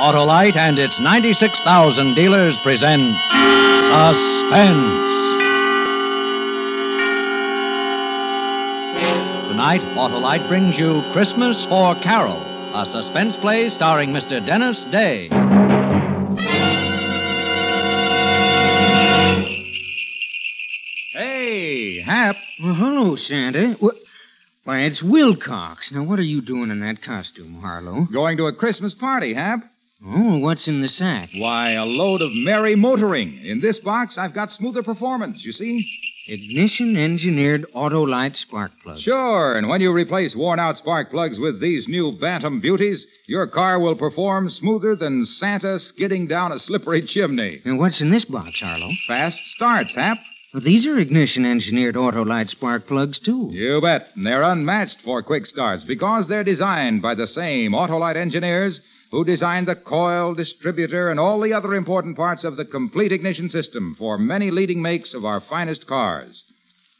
Autolite and its 96,000 dealers present Suspense. Tonight, Autolite brings you Christmas for Carole, a suspense play starring Mr. Dennis Day. Hey, Hap. Well, hello, Santa. Wh- Why, it's Wilcox. Now, what are you doing in that costume, Harlow? Going to a Christmas party, Hap. Oh, what's in the sack? Why, a load of merry motoring. In this box, I've got smoother performance, you see? Ignition engineered Autolite spark plugs. Sure, and when you replace worn out spark plugs with these new Bantam beauties, your car will perform smoother than Santa skidding down a slippery chimney. And what's in this box, Harlow? Fast starts, Hap. Well, these are ignition engineered Autolite spark plugs, too. You bet. And they're unmatched for quick starts because they're designed by the same Autolite engineers who designed the coil, distributor, and all the other important parts of the complete ignition system for many leading makes of our finest cars.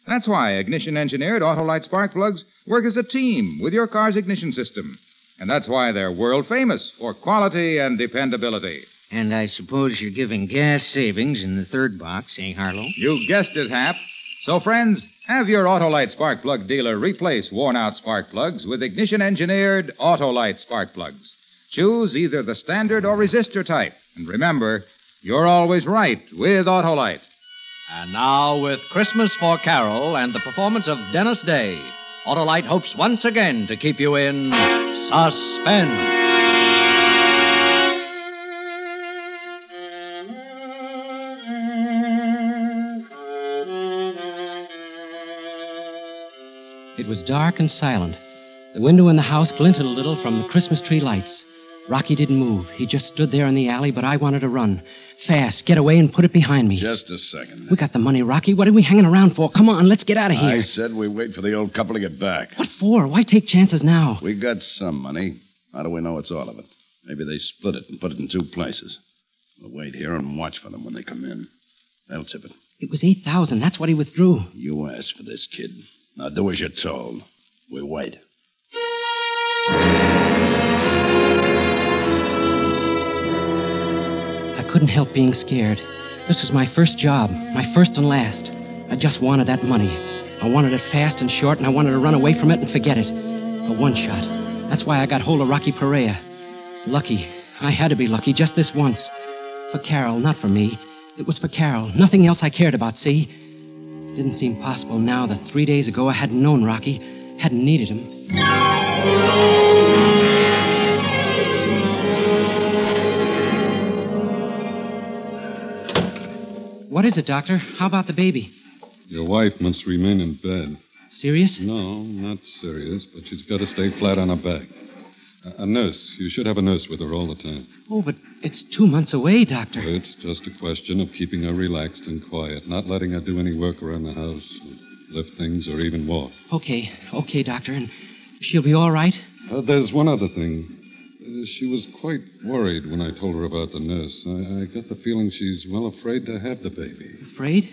That's why ignition engineered Autolite spark plugs work as a team with your car's ignition system. And that's why they're world famous for quality and dependability. And I suppose you're giving gas savings in the third box, eh, Harlow? You guessed it, Hap. So, friends, have your Autolite spark plug dealer replace worn out spark plugs with ignition engineered Autolite spark plugs. Choose either the standard or resistor type. And remember, you're always right with Autolite. And now, with Christmas for Carole and the performance of Dennis Day, Autolite hopes once again to keep you in suspense. It was dark and silent. The window in the house glinted a little from the Christmas tree lights. Rocky didn't move. He just stood there in the alley, but I wanted to run. Fast, get away and put it behind me. Just a second. We got the money, Rocky. What are we hanging around for? Come on, let's get out of here. I said we wait for the old couple to get back. What for? Why take chances now? We got some money. How do we know it's all of it? Maybe they split it and put it in two places. We'll wait here and watch for them when they come in. They'll tip it. It was 8,000. That's what he withdrew. You asked for this, kid. Now do as you're told. We wait. Couldn't help being scared. This was my first job, my first and last. I just wanted that money. I wanted it fast and short, and I wanted to run away from it and forget it. A one shot. That's why I got hold of Rocky Perea. Lucky. I had to be lucky just this once. For Carole, not for me. It was for Carole. Nothing else I cared about, see? It didn't seem possible now that three days ago I hadn't known Rocky, hadn't needed him. What is it, Doctor? How about the baby? Your wife must remain in bed. Serious? No, not serious, but she's got to stay flat on her back. A, a nurse. You should have a nurse with her all the time. Oh, but it's two months away, Doctor. It's just a question of keeping her relaxed and quiet, not letting her do any work around the house, lift things, or even walk. Okay, okay, Doctor. And she'll be all right? Uh, there's one other thing. She was quite worried when I told her about the nurse. I, I got the feeling she's well afraid to have the baby. Afraid?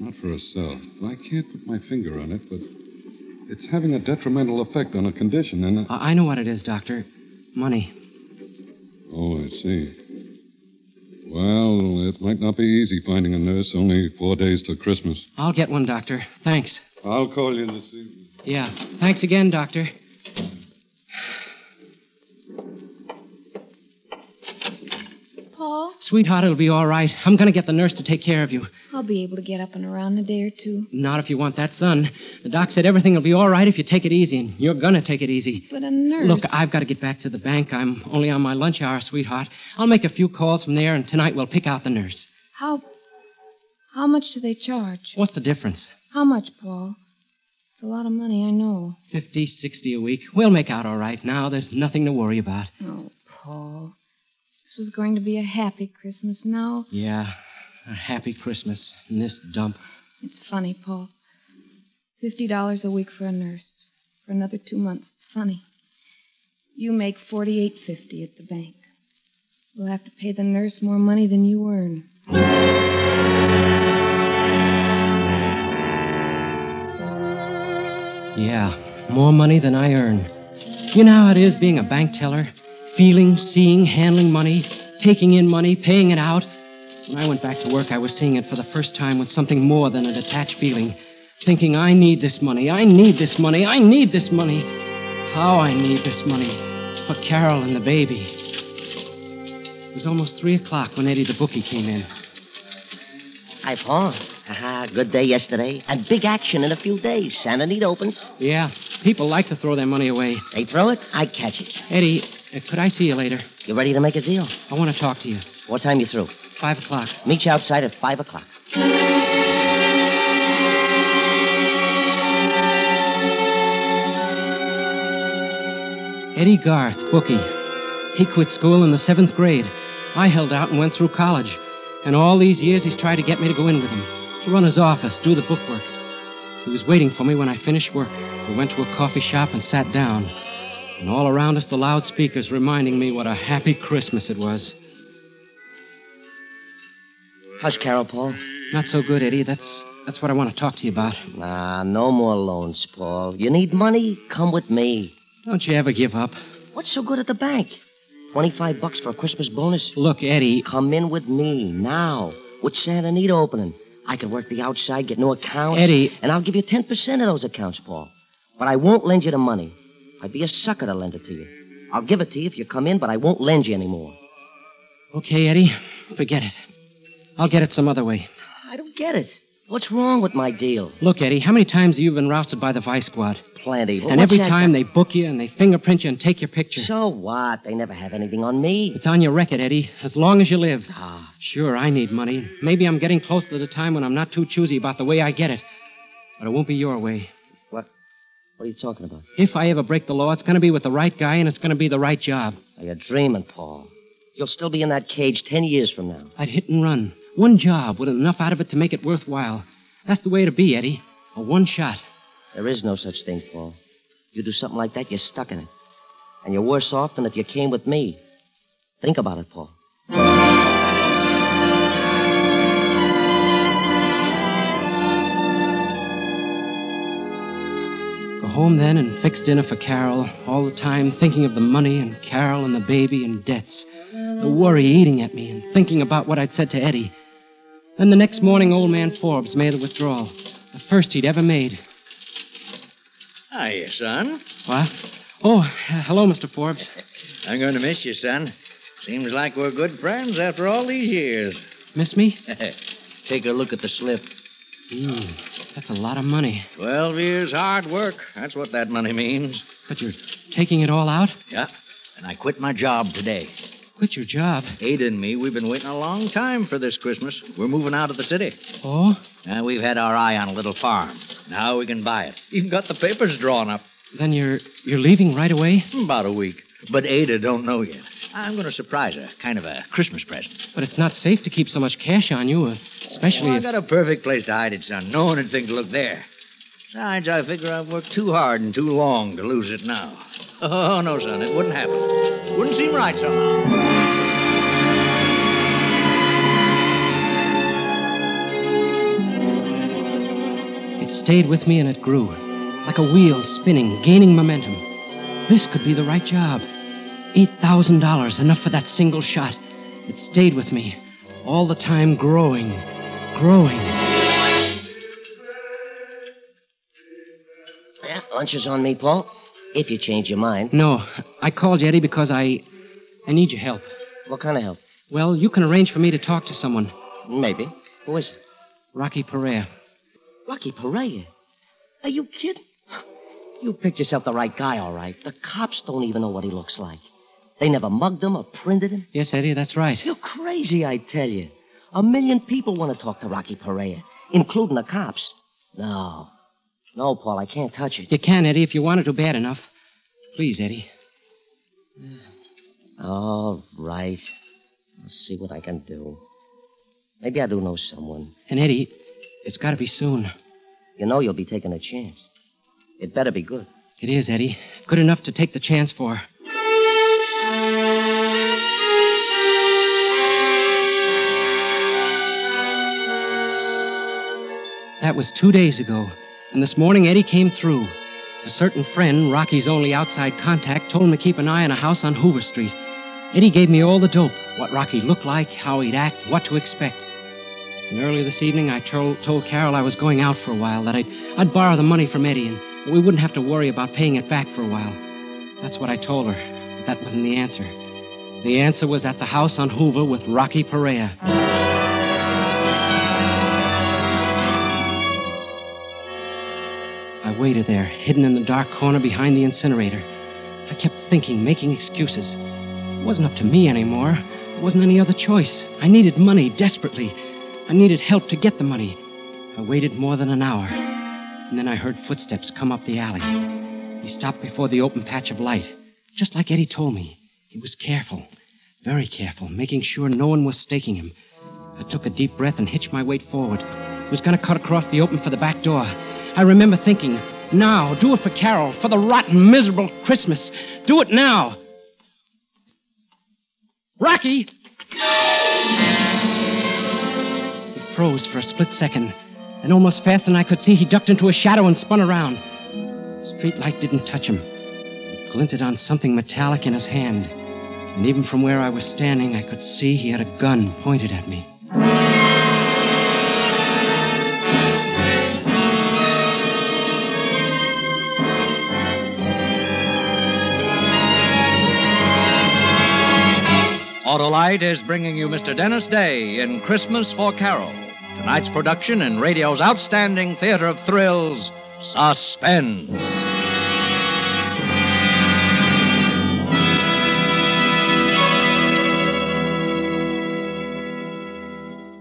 Not for herself. I can't put my finger on it, but it's having a detrimental effect on her condition, and. I I know what it is, Doctor. Money. Oh, I see. Well, it might not be easy finding a nurse only four days till Christmas. I'll get one, Doctor. Thanks. I'll call you this evening. Yeah. Thanks again, Doctor. Paul, Sweetheart, it'll be all right. I'm going to get the nurse to take care of you. I'll be able to get up and around in a day or two. Not if you want that son. The doc said everything will be all right if you take it easy, and you're going to take it easy. But a nurse. Look, I've got to get back to the bank. I'm only on my lunch hour, sweetheart. I'll make a few calls from there, and tonight we'll pick out the nurse. How. How much do they charge? What's the difference? How much, Paul? It's a lot of money, I know. Fifty, sixty a week. We'll make out all right now. There's nothing to worry about. Oh, Paul. Was going to be a happy Christmas. Now, Yeah, a happy Christmas in this dump. it's funny, Paul. Fifty dollars a week for a nurse. For another two months. It's funny. You make forty-eight fifty at the bank. We'll have to pay the nurse more money than you earn. Yeah, more money than I earn. You know how it is being a bank teller? Feeling, seeing, handling money, taking in money, paying it out. When I went back to work, I was seeing it for the first time with something more than a detached feeling. Thinking, I need this money, I need this money, I need this money. How I need this money. For Carole and the baby. It was almost three o'clock when Eddie the bookie came in. Hi, Paul. Haha, good day yesterday. And big action in a few days. Santa Anita opens. Yeah, people like to throw their money away. They throw it, I catch it. Eddie, uh, could I see you later? You ready to make a deal? I want to talk to you. What time you through? Five o'clock. Meet you outside at five o'clock. Eddie Garth, bookie. He quit school in the seventh grade. I held out and went through college. And all these years he's tried to get me to go in with him, to run his office, do the bookwork. He was waiting for me when I finished work. We went to a coffee shop and sat down. And all around us, the loudspeakers reminding me what a happy Christmas it was. How's Carole, Paul? Not so good, Eddie. That's that's what I want to talk to you about. Nah, no more loans, Paul. You need money? Come with me. Don't you ever give up. What's so good at the bank? 25 bucks for a Christmas bonus? Look, Eddie. Come in with me now. With Santa Anita opening. I can work the outside, get new accounts. Eddie. And I'll give you 10% of those accounts, Paul. But I won't lend you the money. I'd be a sucker to lend it to you. I'll give it to you if you come in, but I won't lend you anymore. Okay, Eddie. Forget it. I'll get it some other way. I don't get it. What's wrong with my deal? Look, Eddie, how many times have you been rousted by the vice squad? Plenty. Well, and every time they book you and they fingerprint you and take your picture. So what? They never have anything on me. It's on your record, Eddie, as long as you live. Ah, Sure, I need money. Maybe I'm getting close to the time when I'm not too choosy about the way I get it. But it won't be your way. what? What are you talking about? If I ever break the law, it's going to be with the right guy and it's going to be the right job. Are you dreaming, Paul? You'll still be in that cage ten years from now. I'd hit and run. One job with enough out of it to make it worthwhile. That's the way to be, Eddie. A one shot. There is no such thing, Paul. You do something like that, you're stuck in it. And you're worse off than if you came with me. Think about it, Paul. Go home then and fix dinner for Carole, all the time thinking of the money and Carole and the baby and debts. The worry eating at me and thinking about what I'd said to Eddie. Then the next morning, old man Forbes made a withdrawal. The first he'd ever made. Hiya, son. What? Oh, hello, Mr. Forbes. I'm going to miss you, son. Seems like we're good friends after all these years. Miss me? Take a look at the slip. Hmm, that's a lot of money. Twelve years hard work. That's what that money means. But you're taking it all out? Yeah. And I quit my job today. Quit your job. Ada and me, we've been waiting a long time for this Christmas. We're moving out of the city. Oh? And we've had our eye on a little farm. Now we can buy it. Even got the papers drawn up. Then you're you're leaving right away? About a week. But Ada don't know yet. I'm going to surprise her. Kind of a Christmas present. But it's not safe to keep so much cash on you, especially Oh, I if... got a perfect place to hide it, son. No one would think to look there. Besides, I figure I've worked too hard and too long to lose it now. Oh, no, son, it wouldn't happen. Wouldn't seem right somehow. Stayed with me and it grew. Like a wheel spinning, gaining momentum. This could be the right job. $8,000, enough for that single shot. It stayed with me. All the time growing, growing. Yeah, lunch is on me, Paul. If you change your mind. No, I called you, Eddie, because I. I need your help. What kind of help? Well, you can arrange for me to talk to someone. Maybe. Who is it? Rocky Perea. Rocky Perea. Are you kidding? You picked yourself the right guy, all right. The cops don't even know what he looks like. They never mugged him or printed him. Yes, Eddie, that's right. You're crazy, I tell you. A million people want to talk to Rocky Perea, including the cops. No. No, Paul, I can't touch it. You can, Eddie, if you wanted to bad enough. Please, Eddie. All right. I'll see what I can do. Maybe I do know someone. And Eddie, it's got to be soon. You know you'll be taking a chance. It better be good. It is, Eddie. Good enough to take the chance for. That was two days ago, and this morning Eddie came through. A certain friend, Rocky's only outside contact, told him to keep an eye on a house on Hoover Street. Eddie gave me all the dope what Rocky looked like, how he'd act, what to expect. And early this evening, I told, told Carole I was going out for a while, that I'd, I'd borrow the money from Eddie, and we wouldn't have to worry about paying it back for a while. That's what I told her, but that wasn't the answer. The answer was at the house on Hoover with Rocky Perea. I waited there, hidden in the dark corner behind the incinerator. I kept thinking, making excuses. It wasn't up to me anymore. There wasn't any other choice. I needed money desperately. I needed help to get the money. I waited more than an hour, and then I heard footsteps come up the alley. He stopped before the open patch of light, just like Eddie told me. He was careful, very careful, making sure no one was staking him. I took a deep breath and hitched my weight forward. He was going to cut across the open for the back door. I remember thinking, now, do it for Carole, for the rotten, miserable Christmas. Do it now. Rocky! Froze for a split second, and almost faster than I could see, he ducked into a shadow and spun around. The street light didn't touch him. It glinted on something metallic in his hand, and even from where I was standing, I could see he had a gun pointed at me. Autolite is bringing you Mr. Dennis Day in Christmas for Carole. Tonight's production in radio's outstanding theater of thrills, Suspense.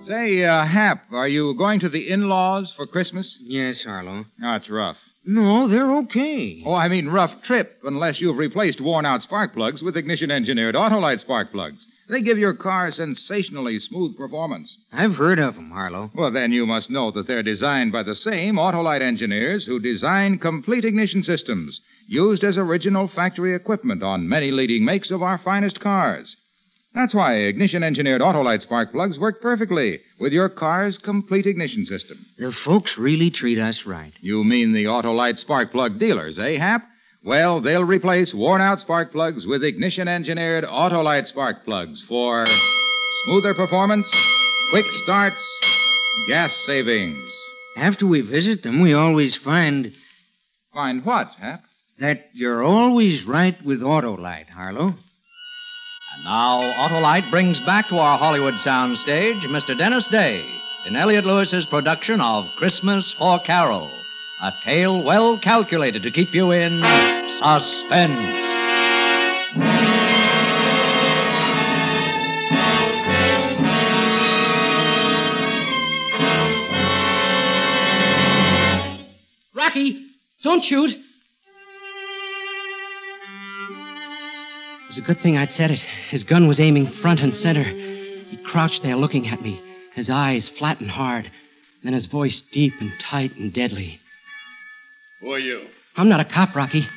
Say, uh, Hap, are you going to the in laws for Christmas? Yes, Harlow. Oh, it's rough. No, they're okay. Oh, I mean rough trip, unless you've replaced worn out spark plugs with ignition engineered Autolite spark plugs. They give your car sensationally smooth performance. I've heard of them, Harlow. Well, then you must know that they're designed by the same Autolite engineers who design complete ignition systems, used as original factory equipment on many leading makes of our finest cars. That's why ignition engineered Autolite spark plugs work perfectly with your car's complete ignition system. The folks really treat us right. You mean the Autolite spark plug dealers, eh, Hap? Well, they'll replace worn out spark plugs with ignition engineered Autolite spark plugs for smoother performance, quick starts, gas savings. After we visit them, we always find Find what, Hap? that you're always right with Autolite, Harlow. Now, Autolite brings back to our Hollywood soundstage Mr. Dennis Day in Elliott Lewis's production of Christmas for Carole, a tale well calculated to keep you in suspense. Rocky, don't shoot. Was a good thing I'd said it. His gun was aiming front and center. He crouched there looking at me, his eyes flat and hard, then his voice deep and tight and deadly. Who are you? I'm not a cop, Rocky.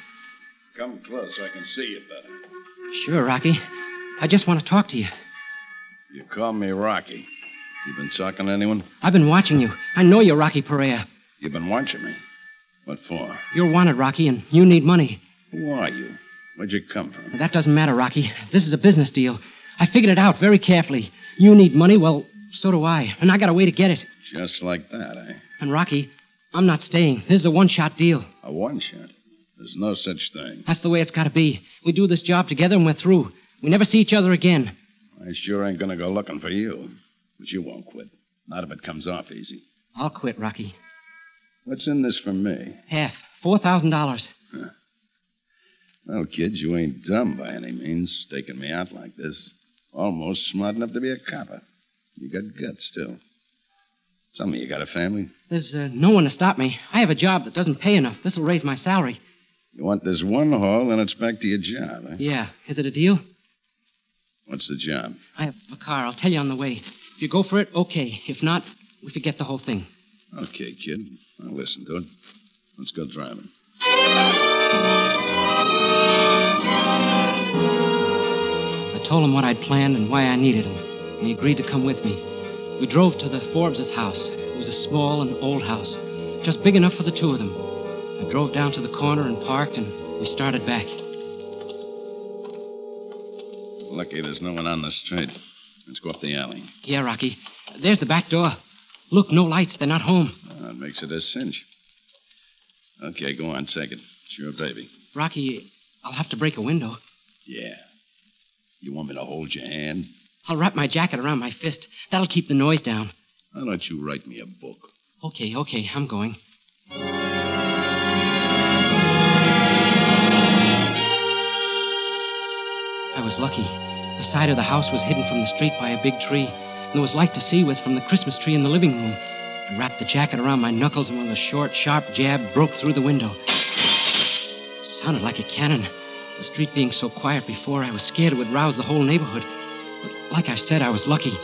Come close I can see you better. Sure, Rocky. I just want to talk to you. You call me Rocky. You been talking to anyone? I've been watching you. I know you're Rocky Perea. You've been watching me. What for? You're wanted, Rocky, and you need money. Who are you? Where'd you come from? That doesn't matter, Rocky. This is a business deal. I figured it out very carefully. You need money, well, so do I. And I got a way to get it. Just like that, eh? And Rocky, I'm not staying. This is a one shot deal. A one shot. There's no such thing. That's the way it's got to be. We do this job together and we're through. We never see each other again. I sure ain't gonna go looking for you. But you won't quit. Not if it comes off easy. I'll quit, Rocky. What's in this for me? Half. $4,000. Well, kid, you ain't dumb by any means, staking me out like this. Almost smart enough to be a copper. You got guts, too. Tell me, you got a family? There's uh, no one to stop me. I have a job that doesn't pay enough. This'll raise my salary. You want this one haul, then it's back to your job, eh? Yeah. Is it a deal? What's the job? I have a car. I'll tell you on the way. If you go for it, okay. If not, we forget the whole thing. Okay, kid. I'll listen to it. Let's go driving. I told him what I'd planned and why I needed him, and he agreed to come with me. We drove to the Forbes' house. It was a small and old house, just big enough for the two of them. I drove down to the corner and parked, and we started back. Lucky there's no one on the street. Let's go up the alley. Yeah, Rocky. There's the back door. Look, no lights. They're not home. That makes it a cinch. Okay, go on, take it. It's your baby. Rocky, I'll have to break a window. Yeah. You want me to hold your hand? I'll wrap my jacket around my fist. That'll keep the noise down. Why don't you write me a book? Okay, okay, I'm going. I was lucky. The side of the house was hidden from the street by a big tree, and there was light to see with from the Christmas tree in the living room. I wrapped the jacket around my knuckles, and with a short, sharp jab, broke through the window. sounded like a cannon. The street being so quiet before, I was scared it would rouse the whole neighborhood. But like I said, I was lucky.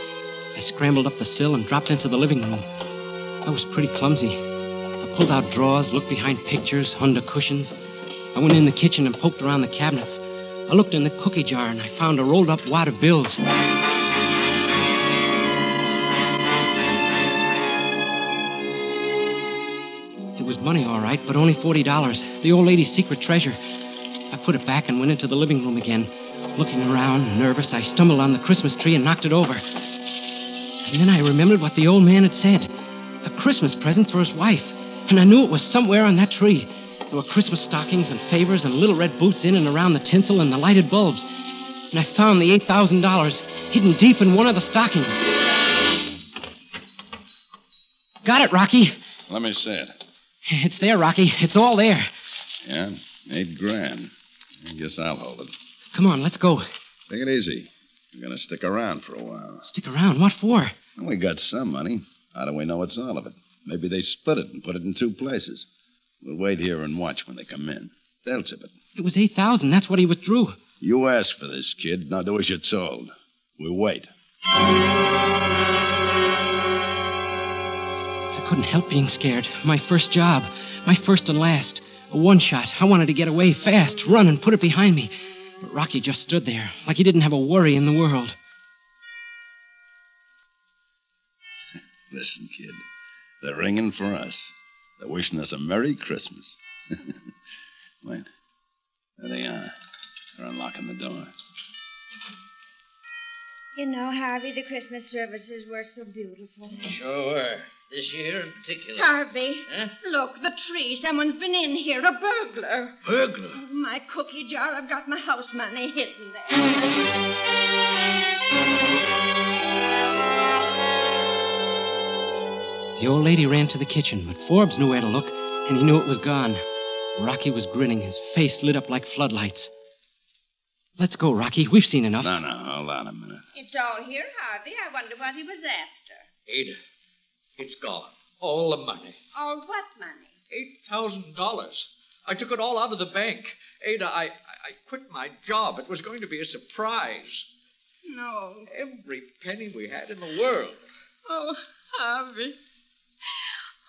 I scrambled up the sill and dropped into the living room. I was pretty clumsy. I pulled out drawers, looked behind pictures, under cushions. I went in the kitchen and poked around the cabinets. I looked in the cookie jar and I found a rolled up wad of bills. It was money, all right, but only $40. The old lady's secret treasure. I put it back and went into the living room again. Looking around, nervous, I stumbled on the Christmas tree and knocked it over. And then I remembered what the old man had said a Christmas present for his wife. And I knew it was somewhere on that tree. There were Christmas stockings and favors and little red boots in and around the tinsel and the lighted bulbs. And I found the $8,000 hidden deep in one of the stockings. Got it, Rocky. Let me see it. It's there, Rocky. It's all there. Yeah, eight grand. I guess I'll hold it. Come on, let's go. Take it easy. We're going to stick around for a while. Stick around. What for? We got some money. How do we know it's all of it? Maybe they split it and put it in two places. We'll wait here and watch when they come in. They'll tip it. It was 8000 That's what he withdrew. You asked for this, kid. Now do as you're told. We wait. I couldn't help being scared. My first job. My first and last. A one shot. I wanted to get away fast, run, and put it behind me. But Rocky just stood there, like he didn't have a worry in the world. Listen, kid. They're ringing for us. They're wishing us a Merry Christmas. Wait. There they are. They're unlocking the door. You know, Harvey, the Christmas services were so beautiful. Sure were. This year in particular. Harvey, Huh? look, the tree. Someone's been in here, a burglar. Burglar? Oh, my cookie jar. I've got my house money hidden there. The old lady ran to the kitchen, but Forbes knew where to look, and he knew it was gone. Rocky was grinning, his face lit up like floodlights. Let's go, Rocky. We've seen enough. No, no, hold on a minute. It's all here, Harvey. I wonder what he was after. Ada, it's gone. All the money. All what money? Eight thousand dollars. I took it all out of the bank. Ada, I, I I quit my job. It was going to be a surprise. No. Every penny we had in the world. Oh, Harvey.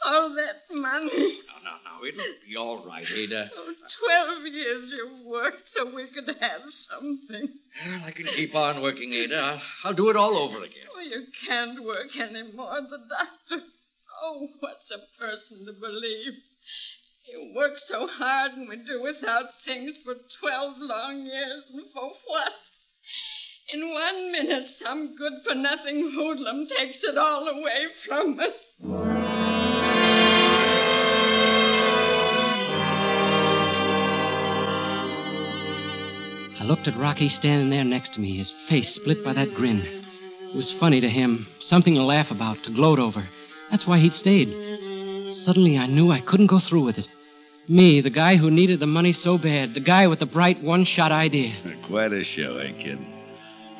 All that money. No, no, no. It'll be all right, Ada. Oh, Twelve years you've worked so we could have something. Well, I can keep on working, Ada. I'll, I'll do it all over again. Oh, you can't work anymore. The doctor. Oh, what's a person to believe? You work so hard and we do without things for 12 long years, and for what? In one minute, some good for nothing hoodlum takes it all away from us. Looked at Rocky standing there next to me, his face split by that grin. It was funny to him, something to laugh about, to gloat over. That's why he'd stayed. Suddenly, I knew I couldn't go through with it. Me, the guy who needed the money so bad, the guy with the bright one shot idea. Quite a show, eh, kid?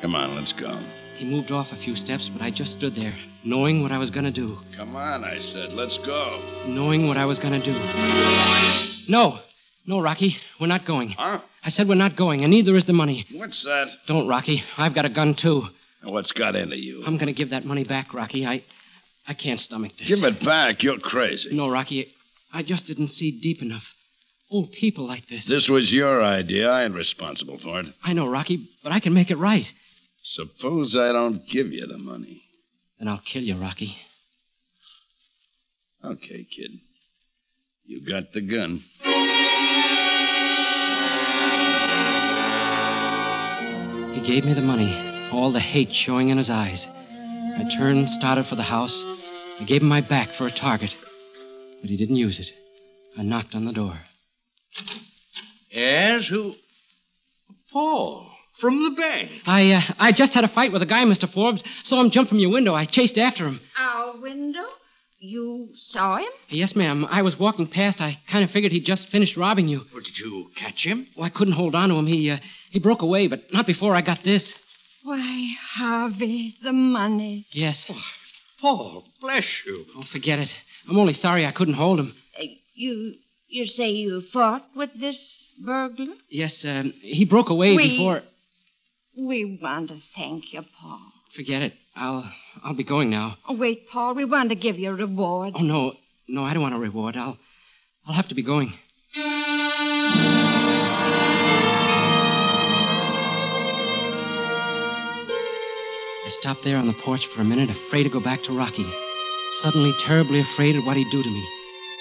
Come on, let's go. He moved off a few steps, but I just stood there, knowing what I was going to do. Come on, I said. Let's go. Knowing what I was going to do. No, no, Rocky, we're not going. Huh? I said we're not going, and neither is the money. What's that? Don't, Rocky. I've got a gun, too. What's got into you? I'm going to give that money back, Rocky. I. I can't stomach this. Give it back. You're crazy. No, Rocky. I just didn't see deep enough. Old people like this. This was your idea. I ain't responsible for it. I know, Rocky, but I can make it right. Suppose I don't give you the money. Then I'll kill you, Rocky. Okay, kid. You got the gun. He gave me the money, all the hate showing in his eyes. I turned and started for the house. I gave him my back for a target, but he didn't use it. I knocked on the door. Yes, who? Paul, from the bank. I, uh, I just had a fight with a guy, Mr. Forbes. Saw him jump from your window. I chased after him. Our window? You saw him? Yes, ma'am. I was walking past. I kind of figured he'd just finished robbing you. Well, did you catch him? Well, I couldn't hold on to him. He, uh, he broke away, but not before I got this. Why, Harvey, the money. Yes. Paul, bless you. Oh, forget it. I'm only sorry I couldn't hold him. Uh, you you say you fought with this burglar? Yes, um, he broke away We- before. We want to thank you, Paul. Forget it. I'll, I'll be going now. Oh, wait, Paul, we want to give you a reward. Oh no, no, I don't want a reward. I'll, I'll have to be going. I stopped there on the porch for a minute, afraid to go back to Rocky. Suddenly, terribly afraid of what he'd do to me.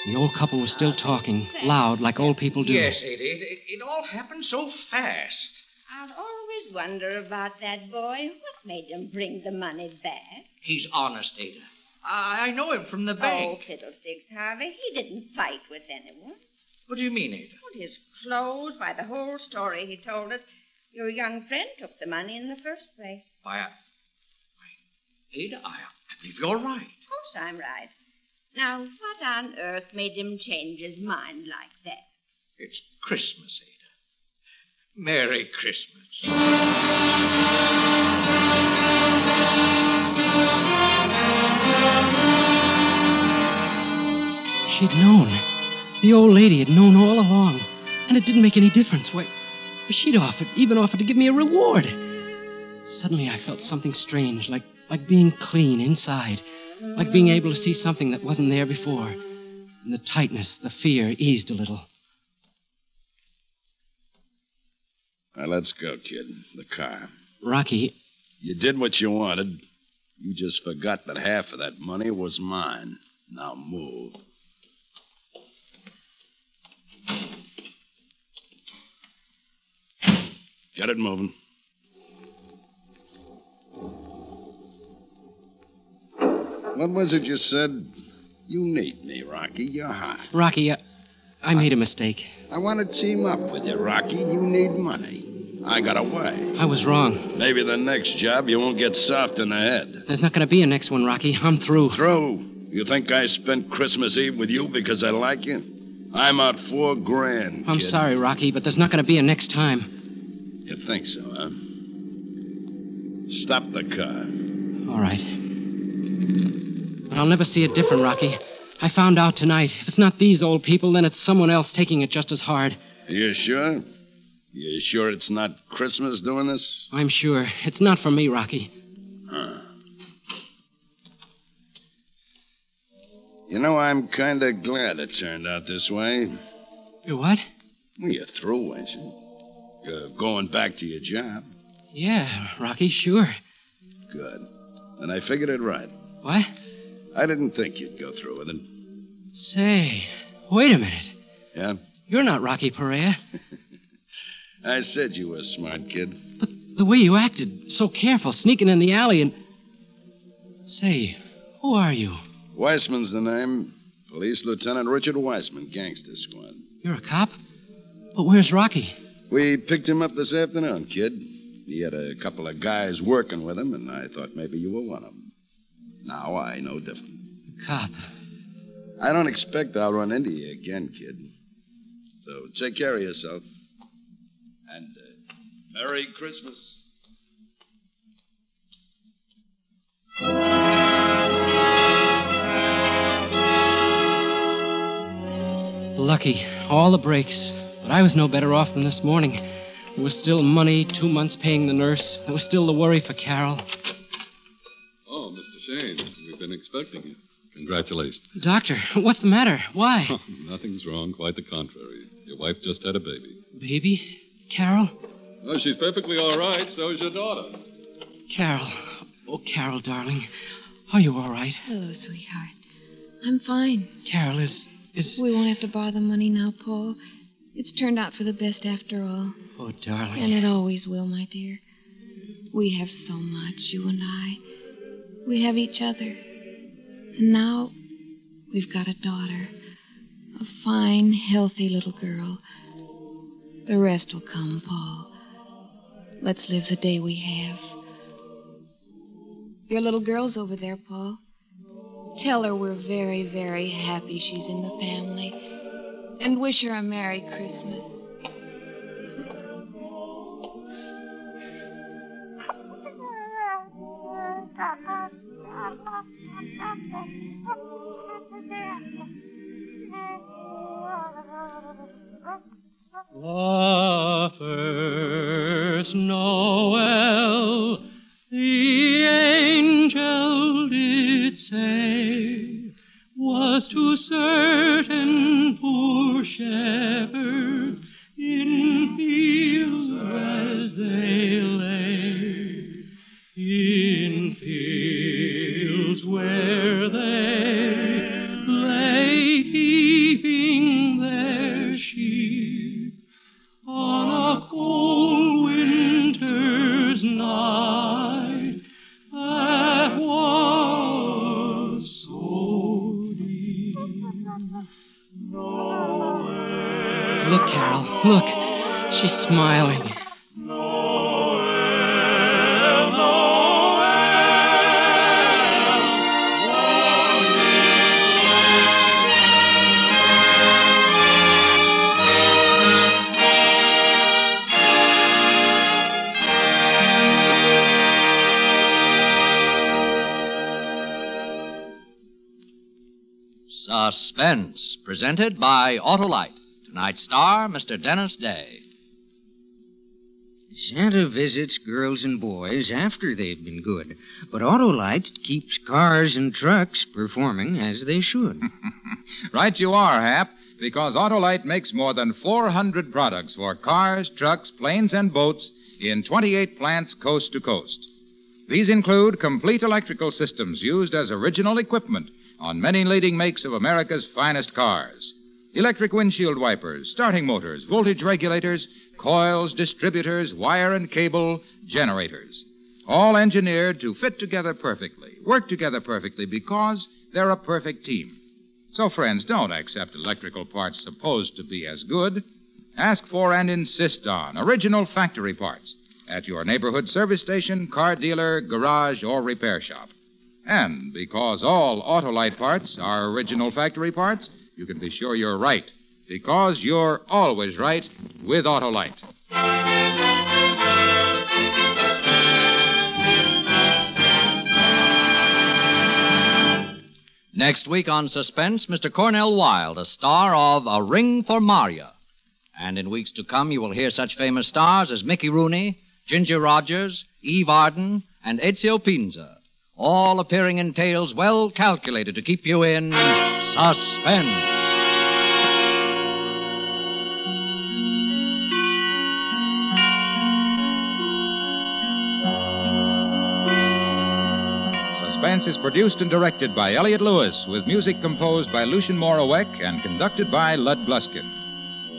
The old couple was still talking, loud, like old people do. Yes, it, it, it, it all happened so fast. I'll always wonder about that boy. What made him bring the money back? He's honest, Ada. I, I know him from the oh, bank. Oh, fiddlesticks, Harvey. He didn't fight with anyone. What do you mean, Ada? Well, his clothes, why, the whole story he told us, your young friend took the money in the first place. Why, I, why, Ada, I, I believe you're right. Of course I'm right. Now, what on earth made him change his mind like that? It's Christmas, Ada. Merry Christmas. She'd known. The old lady had known all along. And it didn't make any difference. Why, she'd offered, even offered to give me a reward. Suddenly I felt something strange, like, like being clean inside. Like being able to see something that wasn't there before. And the tightness, the fear eased a little. Let's go, kid. The car. Rocky, You did what you wanted. You just forgot that half of that money was mine. Now move. Get it moving. What was it you said? You need me, Rocky. You're hot. Rocky, uh, I made a mistake. I want to team up with you, Rocky. You need money. I got away. I was wrong. Maybe the next job you won't get soft in the head. There's not going to be a next one, Rocky. I'm through. Through? You think I spent Christmas Eve with you because I like you? I'm out four grand. I'm kid. sorry, Rocky, but there's not going to be a next time. You think so, huh? Stop the car. All right. But I'll never see it different, Rocky. I found out tonight. If it's not these old people, then it's someone else taking it just as hard. You sure? You sure it's not Christmas doing this? I'm sure. It's not for me, Rocky. Huh. You know, I'm kind of glad it turned out this way. You what? Well, you're through, ain't you? You're going back to your job. Yeah, Rocky, sure. Good. And I figured it right. What? I didn't think you'd go through with it. Say, wait a minute. Yeah? You're not Rocky Perea. I said you were a smart kid. But The way you acted, so careful, sneaking in the alley and. Say, who are you? Weissman's the name. Police Lieutenant Richard Weissman, Gangster Squad. You're a cop? But where's Rocky? We picked him up this afternoon, kid. He had a couple of guys working with him, and I thought maybe you were one of them. Now I know different. Cop. I don't expect I'll run into you again, kid. So take care of yourself. And uh, Merry Christmas. Lucky. All the breaks. But I was no better off than this morning. There was still money, two months paying the nurse. There was still the worry for Carole. Oh, Mr. Shane, we've been expecting you. Congratulations. Doctor, what's the matter? Why? Nothing's wrong, quite the contrary. Your wife just had a baby. Baby? Carole? Oh, she's perfectly all right. So is your daughter. Carole. Oh, Carole, darling. Are you all right? Hello, sweetheart. I'm fine. Carole, is. is. We won't have to borrow the money now, Paul. It's turned out for the best after all. Oh, darling. And it always will, my dear. We have so much, you and I. We have each other. And now we've got a daughter. A fine, healthy little girl. The rest will come, Paul. Let's live the day we have. Your little girl's over there, Paul. Tell her we're very, very happy she's in the family. And wish her a Merry Christmas. Lord. Suspense, presented by Autolite. Tonight's star, Mr. Dennis Day. Santa visits girls and boys after they've been good, but Autolite keeps cars and trucks performing as they should. Right you are, Hap, because Autolite makes more than 400 products for cars, trucks, planes, and boats in 28 plants coast to coast. These include complete electrical systems used as original equipment on many leading makes of America's finest cars. Electric windshield wipers, starting motors, voltage regulators, coils, distributors, wire and cable, generators. All engineered to fit together perfectly, work together perfectly because they're a perfect team. So, friends, don't accept electrical parts supposed to be as good. Ask for and insist on original factory parts at your neighborhood service station, car dealer, garage, or repair shop. And because all Autolite parts are original factory parts, you can be sure you're right. Because you're always right with Autolite. Next week on Suspense, Mr. Cornel Wilde, a star of A Ring for Maria. And in weeks to come, you will hear such famous stars as Mickey Rooney, Ginger Rogers, Eve Arden, and Ezio Pinza, all appearing in tales well calculated to keep you in suspense. Suspense is produced and directed by Elliott Lewis, with music composed by Lucien Moraweck and conducted by Lud Gluskin.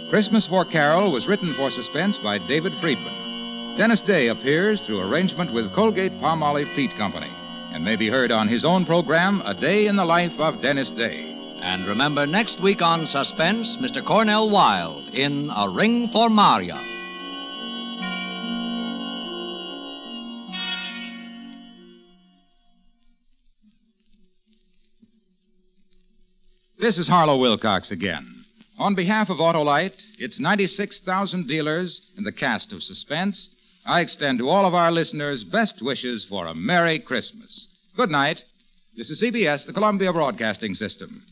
Christmas for Carole was written for Suspense by David Friedkin. Dennis Day appears through arrangement with Colgate Palmolive Peet Company and may be heard on his own program, A Day in the Life of Dennis Day. And remember, next week on Suspense, Mr. Cornel Wilde in A Ring for Maria. This is Harlow Wilcox again. On behalf of Autolite, its 96,000 dealers, and the cast of Suspense, I extend to all of our listeners best wishes for a Merry Christmas. Good night. This is CBS, the Columbia Broadcasting System.